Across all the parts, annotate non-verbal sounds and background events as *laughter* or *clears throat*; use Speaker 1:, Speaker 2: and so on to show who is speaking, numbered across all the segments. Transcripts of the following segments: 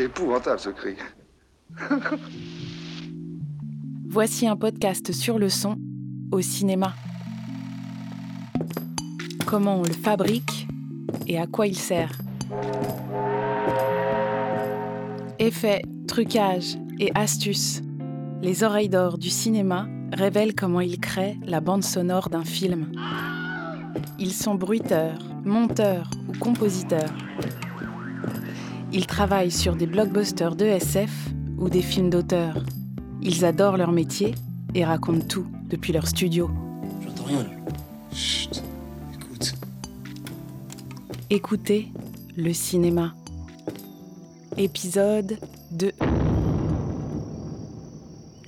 Speaker 1: Épouvantable ce cri. *laughs*
Speaker 2: Voici un podcast sur le son au cinéma. Comment on le fabrique et à quoi il sert. Effets, trucages et astuces. Les oreilles d'or du cinéma révèlent comment ils créent la bande sonore d'un film. Ils sont bruiteurs, monteurs ou compositeurs. Ils travaillent sur des blockbusters de SF ou des films d'auteur. Ils adorent leur métier et racontent tout depuis leur studio.
Speaker 3: J'entends rien là. Chut, écoute.
Speaker 2: Écoutez le cinéma. Épisode 2.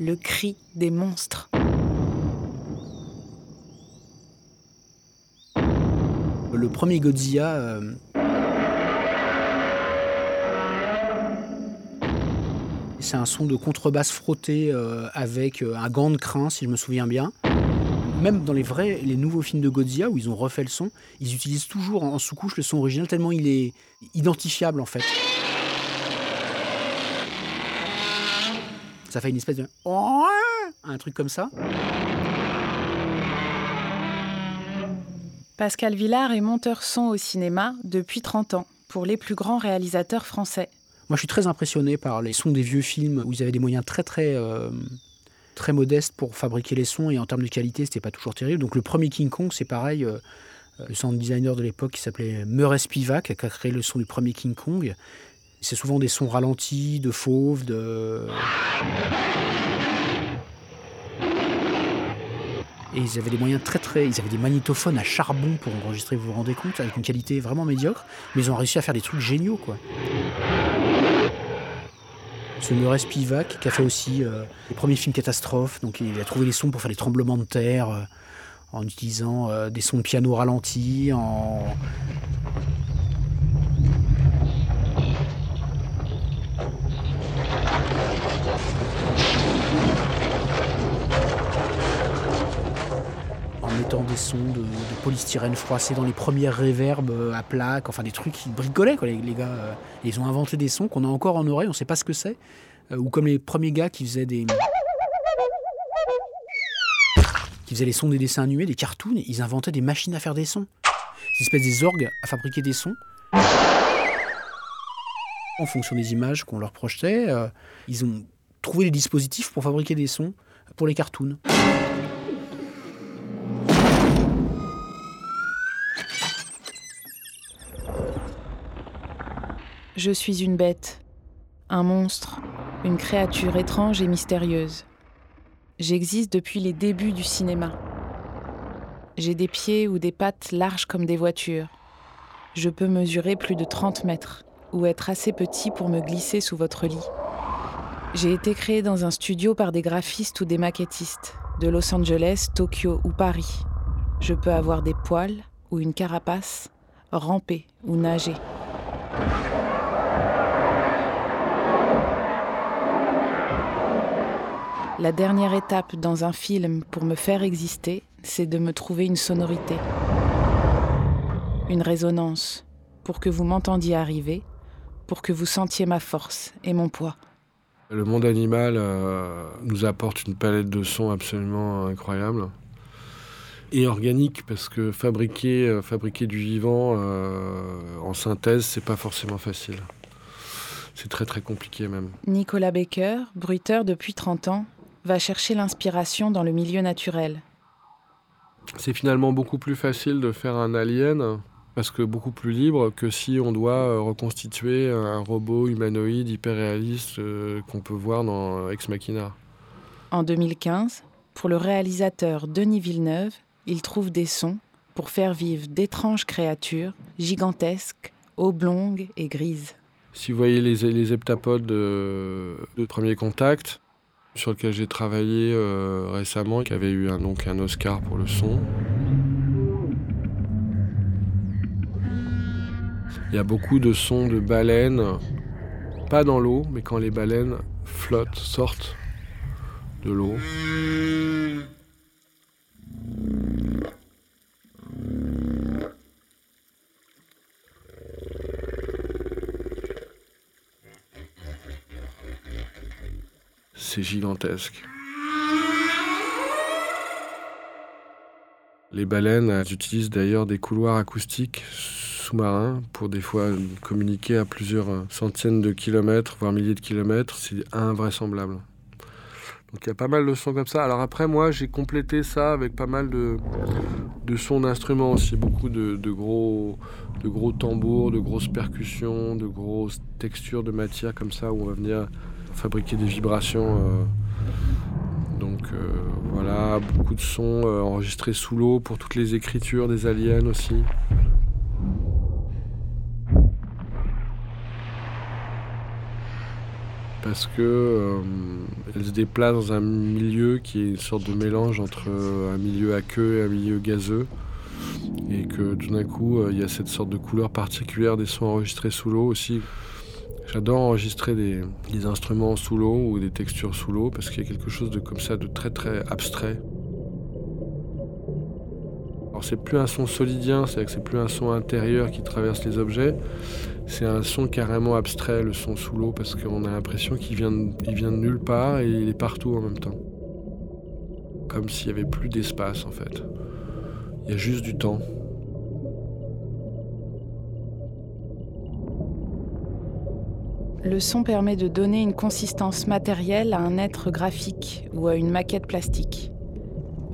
Speaker 2: Le cri des monstres.
Speaker 4: Le premier Godzilla, euh, c'est un son de contrebasse frotté euh, avec euh, un gant de crin, si je me souviens bien. Même dans les vrais, les nouveaux films de Godzilla où ils ont refait le son, ils utilisent toujours en sous-couche le son original tellement il est identifiable en fait. Ça fait une espèce de *laughs* un truc comme ça.
Speaker 2: Pascal Villard est monteur son au cinéma depuis 30 ans pour les plus grands réalisateurs français.
Speaker 4: Moi, je suis très impressionné par les sons des vieux films où ils avaient des moyens très très euh, très modestes pour fabriquer les sons et en termes de qualité, c'était pas toujours terrible. Donc le premier King Kong, c'est pareil. euh, le sound designer de l'époque qui s'appelait Murray Spivak qui a créé le son du premier King Kong. C'est souvent des sons ralentis, de fauves, de Et ils avaient des moyens très très. Ils avaient des magnétophones à charbon pour enregistrer, vous vous rendez compte, avec une qualité vraiment médiocre. Mais ils ont réussi à faire des trucs géniaux, quoi. Ce Murray Spivak qui a fait aussi euh, les premiers films catastrophes. Donc il a trouvé les sons pour faire des tremblements de terre euh, en utilisant euh, des sons de piano ralentis, en. mettant des sons de polystyrène froissé dans les premières réverbes euh, à plaques, enfin des trucs qui bricolaient les, gars. euh. Ils ont inventé des sons qu'on a encore en oreille, on sait pas ce que c'est. Euh, ou comme les premiers gars qui faisaient des qui faisaient les sons des dessins animés, des cartoons, ils inventaient des machines à faire des sons. Des espèces des orgues à fabriquer des sons. En fonction des images qu'on leur projetait, ils ont trouvé des dispositifs pour fabriquer des sons pour les cartoons.
Speaker 2: Je suis une bête, un monstre, une créature étrange et mystérieuse. J'existe depuis les débuts du cinéma. J'ai des pieds ou des pattes larges comme des voitures. Je peux mesurer plus de 30 mètres ou être assez petit pour me glisser sous votre lit. J'ai été créé dans un studio par des graphistes ou des maquettistes, de Los Angeles, Tokyo ou Paris. Je peux avoir des poils ou une carapace, ramper ou nager. La dernière étape dans un film pour me faire exister, c'est de me trouver une sonorité, une résonance, pour que vous m'entendiez arriver, pour que vous sentiez ma force et mon poids.
Speaker 5: Le monde animal euh, nous apporte une palette de sons absolument incroyable. Et organique, parce que fabriquer, euh, fabriquer du vivant euh, en synthèse, c'est pas forcément facile. C'est très très compliqué même.
Speaker 2: Nicolas Baker, bruiteur depuis 30 ans, va chercher l'inspiration dans le milieu naturel.
Speaker 5: C'est finalement beaucoup plus facile de faire un alien, parce que beaucoup plus libre que si on doit euh, reconstituer un robot humanoïde hyper réaliste euh, qu'on peut voir dans Ex Machina.
Speaker 2: En 2015, pour le réalisateur Denis Villeneuve, il trouve des sons pour faire vivre d'étranges créatures gigantesques, oblongues et grises.
Speaker 5: Si vous voyez les, les heptapodes de, de Premier Contact, sur lequel j'ai travaillé euh, récemment, qui avait eu donc un Oscar pour le son. Il y a beaucoup de sons de baleines, pas dans l'eau, mais quand les baleines flottent, sortent de l'eau. C'est gigantesque. Les baleines utilisent d'ailleurs des couloirs acoustiques sous-marins pour des fois communiquer à plusieurs centaines de kilomètres, voire milliers de kilomètres. C'est invraisemblable. Donc il y a pas mal de sons comme ça. Alors après, moi, j'ai complété ça avec pas mal de, de sons d'instruments aussi. Beaucoup de, de, gros, de gros tambours, de grosses percussions, de grosses textures de matière comme ça où on va venir fabriquer des vibrations. Euh, donc euh, voilà, beaucoup de sons euh, enregistrés sous l'eau pour toutes les écritures des aliens aussi. Parce que elle se déplace dans un milieu qui est une sorte de mélange entre un milieu aqueux et un milieu gazeux. Et que tout d'un coup, il y a cette sorte de couleur particulière des sons enregistrés sous l'eau aussi. J'adore enregistrer des, instruments sous l'eau ou des textures sous l'eau parce qu'il y a quelque chose de comme ça de très très abstrait. Alors c'est plus un son solidien, c'est-à-dire que c'est plus un son intérieur qui traverse les objets, c'est un son carrément abstrait, le son sous l'eau, parce qu'on a l'impression qu'il vient, il vient de nulle part et il est partout en même temps. Comme s'il n'y avait plus d'espace en fait. Il y a juste du temps.
Speaker 2: Le son permet de donner une consistance matérielle à un être graphique ou à une maquette plastique.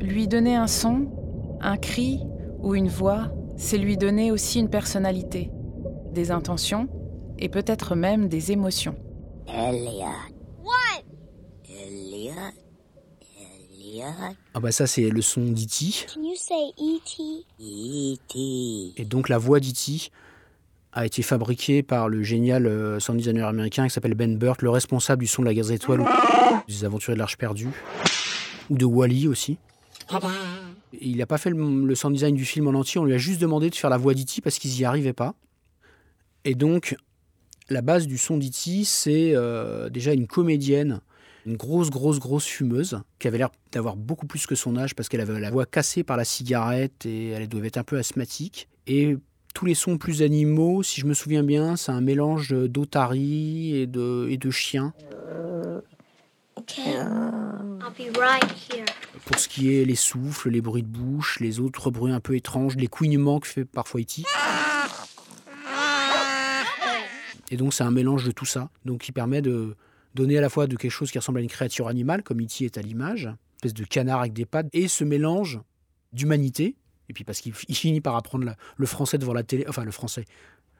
Speaker 2: Lui donner un son, un cri ou une voix, c'est lui donner aussi une personnalité, des intentions et peut-être même des émotions.
Speaker 1: Elliot. What? Elliot.
Speaker 4: Elliot. Ah bah ça c'est le son d'E.T.
Speaker 1: Can you say E.T.?
Speaker 4: E.T. Et donc la voix d'E.T a été fabriqué par le génial euh, sound designer américain qui s'appelle Ben Burt, le responsable du son de la étoiles, ou des aventuriers de l'Arche perdue, ou de Wally aussi. Il n'a pas fait le, sound design du film en entier, on lui a juste demandé de faire la voix d'E.T. parce qu'ils n'y arrivaient pas. Et donc, la base du son d'E.T., c'est euh, déjà une comédienne, une grosse, grosse, grosse fumeuse, qui avait l'air d'avoir beaucoup plus que son âge parce qu'elle avait la voix cassée par la cigarette et elle devait être un peu asthmatique. Et tous les sons plus animaux, si je me souviens bien, c'est un mélange d'otaries et de, et de chiens. Pour ce qui est les souffles, les bruits de bouche, les autres bruits un peu étranges, les couinements que fait parfois Iti. Et donc c'est un mélange de tout ça, donc qui permet de donner à la fois de quelque chose qui ressemble à une créature animale, comme Iti est à l'image, espèce de canard avec des pattes, et ce mélange d'humanité, et puis parce qu'il finit par apprendre le français devant la télé, enfin le français,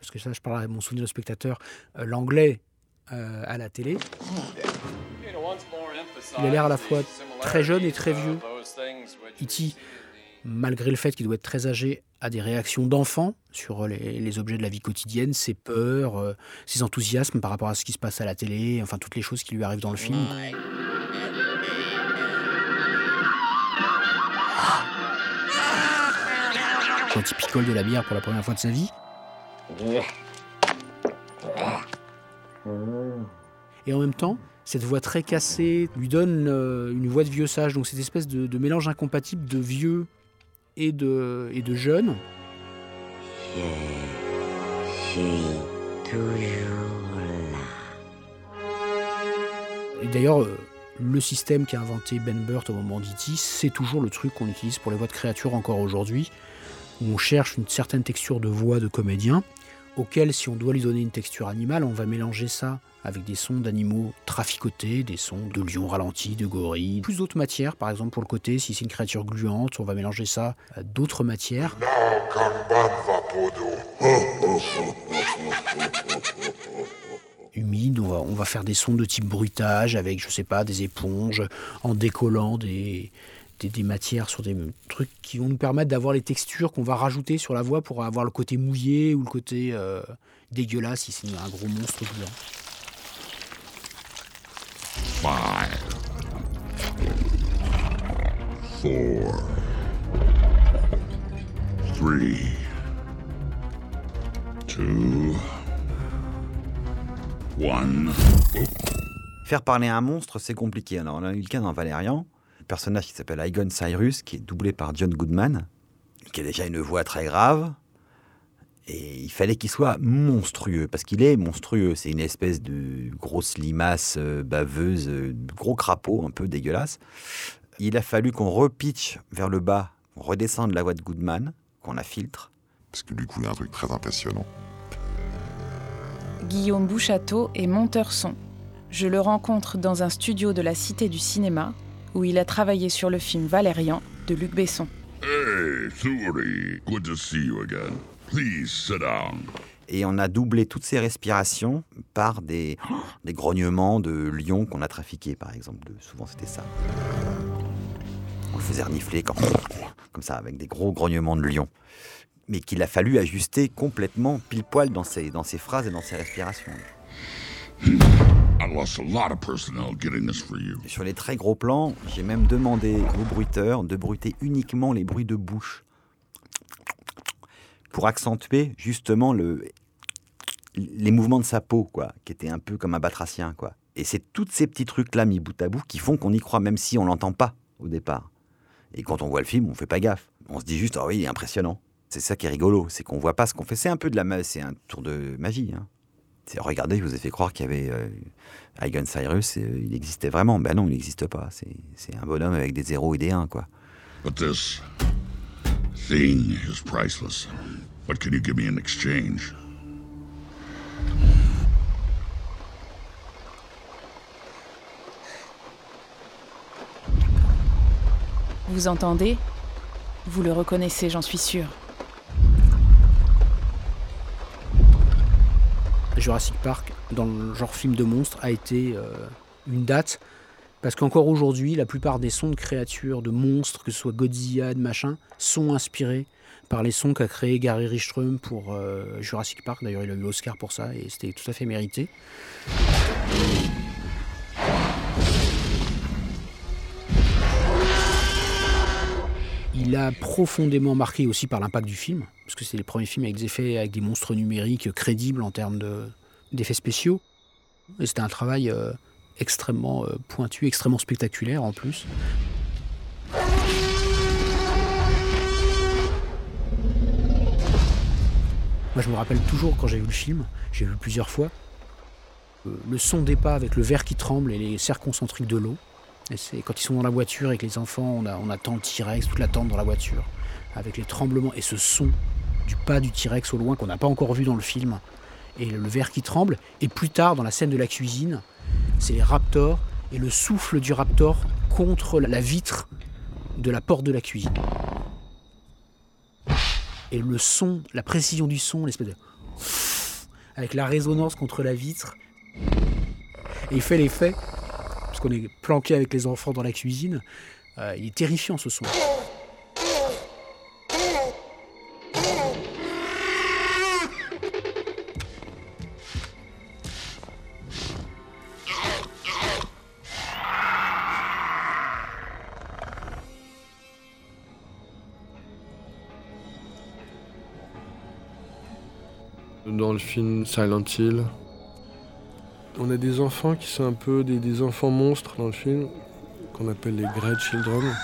Speaker 4: parce que ça je parle à mon souvenir de spectateur, euh, l'anglais euh, à la télé. Il a l'air à la fois très jeune et très vieux. E.T., malgré le fait qu'il doit être très âgé, a des réactions d'enfant sur les, objets de la vie quotidienne, ses peurs, euh, ses enthousiasmes par rapport à ce qui se passe à la télé, enfin toutes les choses qui lui arrivent dans le film. Quand il picole de la bière pour la première fois de sa vie. Et en même temps, cette voix très cassée lui donne euh, une voix de vieux sage, donc cette espèce de, mélange incompatible de vieux et de, et de jeune. Je suis toujours là. Et d'ailleurs, euh, le système qu'a inventé Ben Burt au moment d'E.T., c'est toujours le truc qu'on utilise pour les voix de créatures encore aujourd'hui où on cherche une certaine texture de voix de comédien, auquel, si on doit lui donner une texture animale, on va mélanger ça avec des sons d'animaux traficotés, des sons de lions ralentis, de gorilles, plus d'autres matières, par exemple pour le côté, si c'est une créature gluante, on va mélanger ça à d'autres matières. Humide, on va, faire des sons de type bruitage avec, je sais pas, des éponges, en décollant des, des, matières, sur des trucs qui vont nous permettre d'avoir les textures qu'on va rajouter sur la voix pour avoir le côté mouillé ou le côté euh, dégueulasse si c'est un gros monstre blanc. Five, four, three,
Speaker 6: two, one. Faire parler un monstre, c'est compliqué. Alors, on a eu le cas dans Valérian personnage qui s'appelle Igon Cyrus, qui est doublé par John Goodman, qui a déjà une voix très grave. Et il fallait qu'il soit monstrueux, parce qu'il est monstrueux. C'est une espèce de grosse limace euh, baveuse, euh, gros crapaud un peu dégueulasse. Il a fallu qu'on repitch vers le bas, on redescende la voix de Goodman, qu'on la filtre.
Speaker 7: Parce que du coup, il y a un truc très impressionnant.
Speaker 2: Guillaume Bouchateau est monteur son. Je le rencontre dans un studio de la Cité du Cinéma, où il a travaillé sur le film Valérian de Luc Besson.
Speaker 8: Hey, Thuri, good to see you again. Please sit down.
Speaker 6: Et on a doublé toutes ces respirations par des, des grognements de lions qu'on a trafiqués, par exemple. De- souvent, c'était ça. On le faisait renifler comme, comme ça, avec des gros grognements de lions. Mais qu'il a fallu ajuster complètement pile poil dans ses, dans ses phrases et dans ses respirations. Sur les très gros plans, j'ai même demandé au bruiteur de bruiter uniquement les bruits de bouche. Pour accentuer justement le, les mouvements de sa peau, quoi, qui était un peu comme un batracien, quoi. Et c'est tous ces petits trucs-là mis bout à bout qui font qu'on y croit, même si on l'entend pas au départ. Et quand on voit le film, on fait pas gaffe. On se dit juste, ah oui, il est impressionnant. C'est ça qui est rigolo, c'est qu'on voit pas ce qu'on fait. C'est un peu de la, c'est un tour de magie. Hein. C'est regardez, je vous ai fait croire qu'il y avait euh, Hagen Cyrus, euh, il existait vraiment. Ben non, il n'existe pas. C'est c'est un bonhomme avec des zéros et des 1, quoi.
Speaker 8: But this thing is priceless. What can you give me in exchange?
Speaker 2: Vous entendez? Vous le reconnaissez, j'en suis sûr.
Speaker 4: Jurassic Park, dans le genre film de monstre, a été euh, une date. Parce qu'encore aujourd'hui, la plupart des sons de créatures, de monstres, que ce soit Godzilla, machin, sont inspirés par les sons qu'a créé Gary Richtröm pour euh, Jurassic Park. D'ailleurs, il a eu l'Oscar pour ça et c'était tout à fait mérité. Il a profondément marqué aussi par l'impact du film, parce que c'est les premiers films avec des effets, avec des monstres numériques crédibles en termes de- d'effets spéciaux. Et c'était un travail euh, extrêmement euh, pointu, extrêmement spectaculaire en plus. Moi, je me rappelle toujours quand j'ai vu le film, j'ai vu plusieurs fois, euh, le son des pas avec le verre qui tremble et les cercles concentriques de l'eau. Et quand ils sont dans la voiture avec les enfants, on attend le T-Rex, toute l'attente dans la voiture, avec les tremblements et ce son du pas du T-Rex au loin qu'on n'a pas encore vu dans le film, et le, le verre qui tremble. Et plus tard, dans la scène de la cuisine, c'est les raptors et le souffle du raptor contre la vitre de la porte de la cuisine. Et le son, la précision du son, l'espèce de. *laughs* avec la résonance contre la vitre. Et il fait l'effet, qu'on est planqué avec les enfants dans la cuisine, euh, il est terrifiant ce son.
Speaker 5: Dans le film Silent Hill, on a des enfants qui sont un peu des, enfants monstres dans le film, qu'on appelle les Grey Children.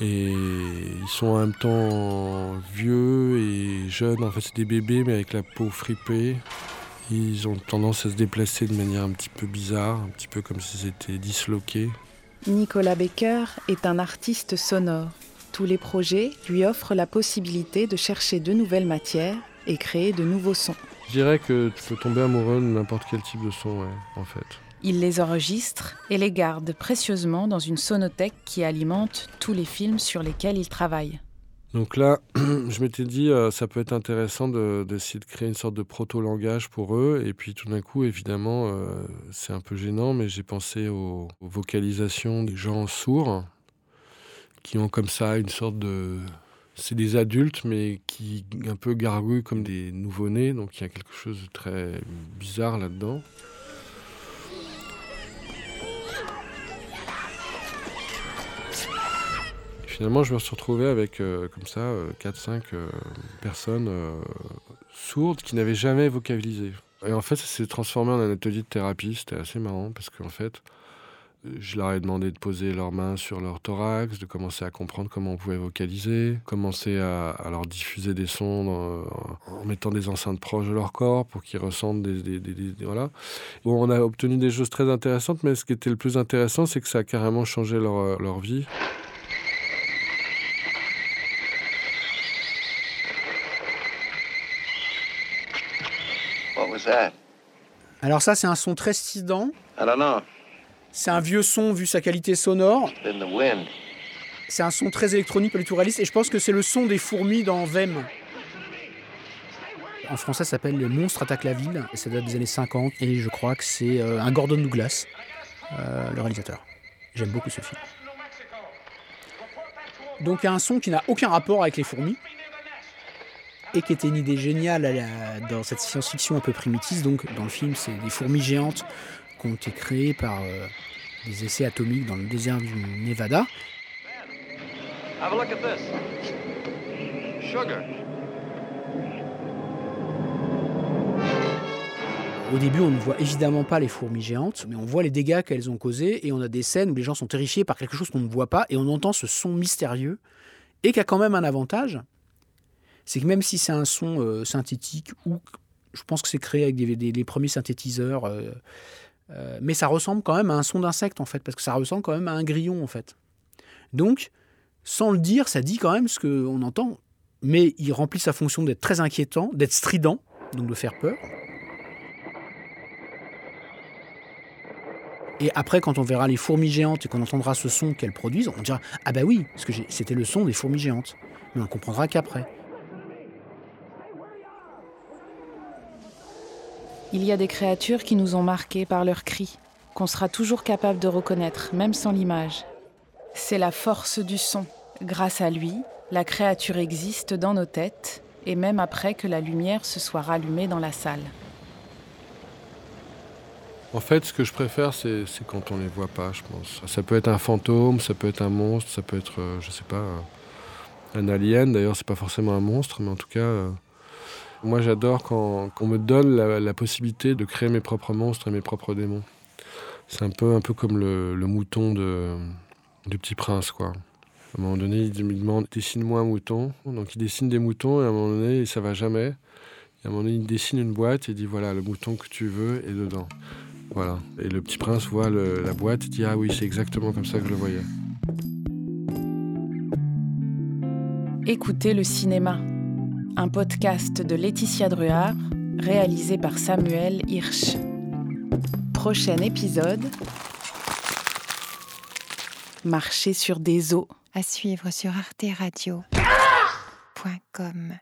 Speaker 5: Et ils sont en même temps vieux et jeunes. En fait, c'est des bébés, mais avec la peau fripée. Ils ont tendance à se déplacer de manière un petit peu bizarre, un petit peu comme s'ils étaient disloqués.
Speaker 2: Nicolas Becker est un artiste sonore. Tous les projets lui offrent la possibilité de chercher de nouvelles matières et créer de nouveaux sons.
Speaker 5: Je dirais que tu peux tomber amoureux de n'importe quel type de son, ouais, en fait.
Speaker 2: Il les enregistre et les garde précieusement dans une sonothèque qui alimente tous les films sur lesquels il travaille.
Speaker 5: Donc là, *clears throat* je m'étais dit, euh, ça peut être intéressant de- d'essayer de, créer une sorte de proto-langage pour eux. Et puis tout d'un coup, évidemment, euh, c'est un peu gênant, mais j'ai pensé aux, aux vocalisations des gens sourds qui ont comme ça une sorte de... C'est des adultes, mais qui un peu gargouillent comme des nouveau-nés. Donc il y a quelque chose de très bizarre là-dedans. Finalement, je me suis retrouvé avec euh, comme ça 4-5 personnes euh, sourdes qui n'avaient jamais vocalisé. Et en fait, ça s'est transformé en un atelier de thérapie. C'était assez marrant parce qu'en fait, Je leur ai demandé de poser leurs mains sur leur thorax, de commencer à comprendre comment on pouvait vocaliser, commencer à, leur diffuser des sons en mettant des enceintes proches de leur corps pour qu'ils ressentent des, voilà. Bon, on a obtenu des choses très intéressantes, mais ce qui était le plus intéressant, c'est que ça a carrément changé leur, leur vie.
Speaker 4: What was that? Alors ça, c'est un son très strident. I don't know. C'est un vieux son vu sa qualité sonore. C'est un son très électronique, pas du tout réaliste, et je pense que c'est le son des fourmis dans Vem. En français, ça s'appelle Les monstres attaquent la ville, et ça date des années 50, et je crois que c'est euh, un Gordon Douglas, euh, le réalisateur. J'aime beaucoup ce film. Donc il y a un son qui n'a aucun rapport avec les fourmis, et qui était une idée géniale dans cette science-fiction un peu primitive. Donc dans le film, c'est des fourmis géantes qui ont été créées par euh, des essais atomiques dans le désert du Nevada. Au début, on ne voit évidemment pas les fourmis géantes, mais on voit les dégâts qu'elles ont causés et on a des scènes où les gens sont terrifiés par quelque chose qu'on ne voit pas et on entend ce son mystérieux et qui a quand même un avantage, c'est que même si c'est un son euh, synthétique ou je pense que c'est créé avec des, les premiers synthétiseurs, euh, euh, mais ça ressemble quand même à un son d'insecte en fait, parce que ça ressemble quand même à un grillon en fait. Donc, sans le dire, ça dit quand même ce qu'on entend, mais il remplit sa fonction d'être très inquiétant, d'être strident, donc de faire peur. Et après, quand on verra les fourmis géantes et qu'on entendra ce son qu'elles produisent, on dira Ah bah oui, que c'était le son des fourmis géantes. Mais on comprendra qu'après.
Speaker 2: Il y a des créatures qui nous ont marqués par leurs cris, qu'on sera toujours capable de reconnaître, même sans l'image. C'est la force du son. Grâce à lui, la créature existe dans nos têtes, et même après que la lumière se soit rallumée dans la salle.
Speaker 5: En fait, ce que je préfère, c'est quand on les voit pas, je pense. Ça peut être un fantôme, ça peut être un monstre, ça peut être, euh, je sais pas, un alien. D'ailleurs, c'est pas forcément un monstre, mais en tout cas, euh, moi, j'adore quand, on me donne la, possibilité de créer mes propres monstres et mes propres démons. C'est un peu, un peu comme le, mouton de, du petit prince, quoi. À un moment donné, il me demande dessine-moi un mouton. Donc, il dessine des moutons et à un moment donné, ça va jamais. Et à un moment donné, il dessine une boîte et dit voilà, le mouton que tu veux est dedans. Voilà. Et le petit prince voit la boîte et dit ah oui, c'est exactement comme ça que je le voyais.
Speaker 2: Écoutez le cinéma un podcast de Laetitia Druard, réalisé par Samuel Hirsch. Prochain épisode Marcher sur des eaux.
Speaker 9: À suivre sur arteradio.com.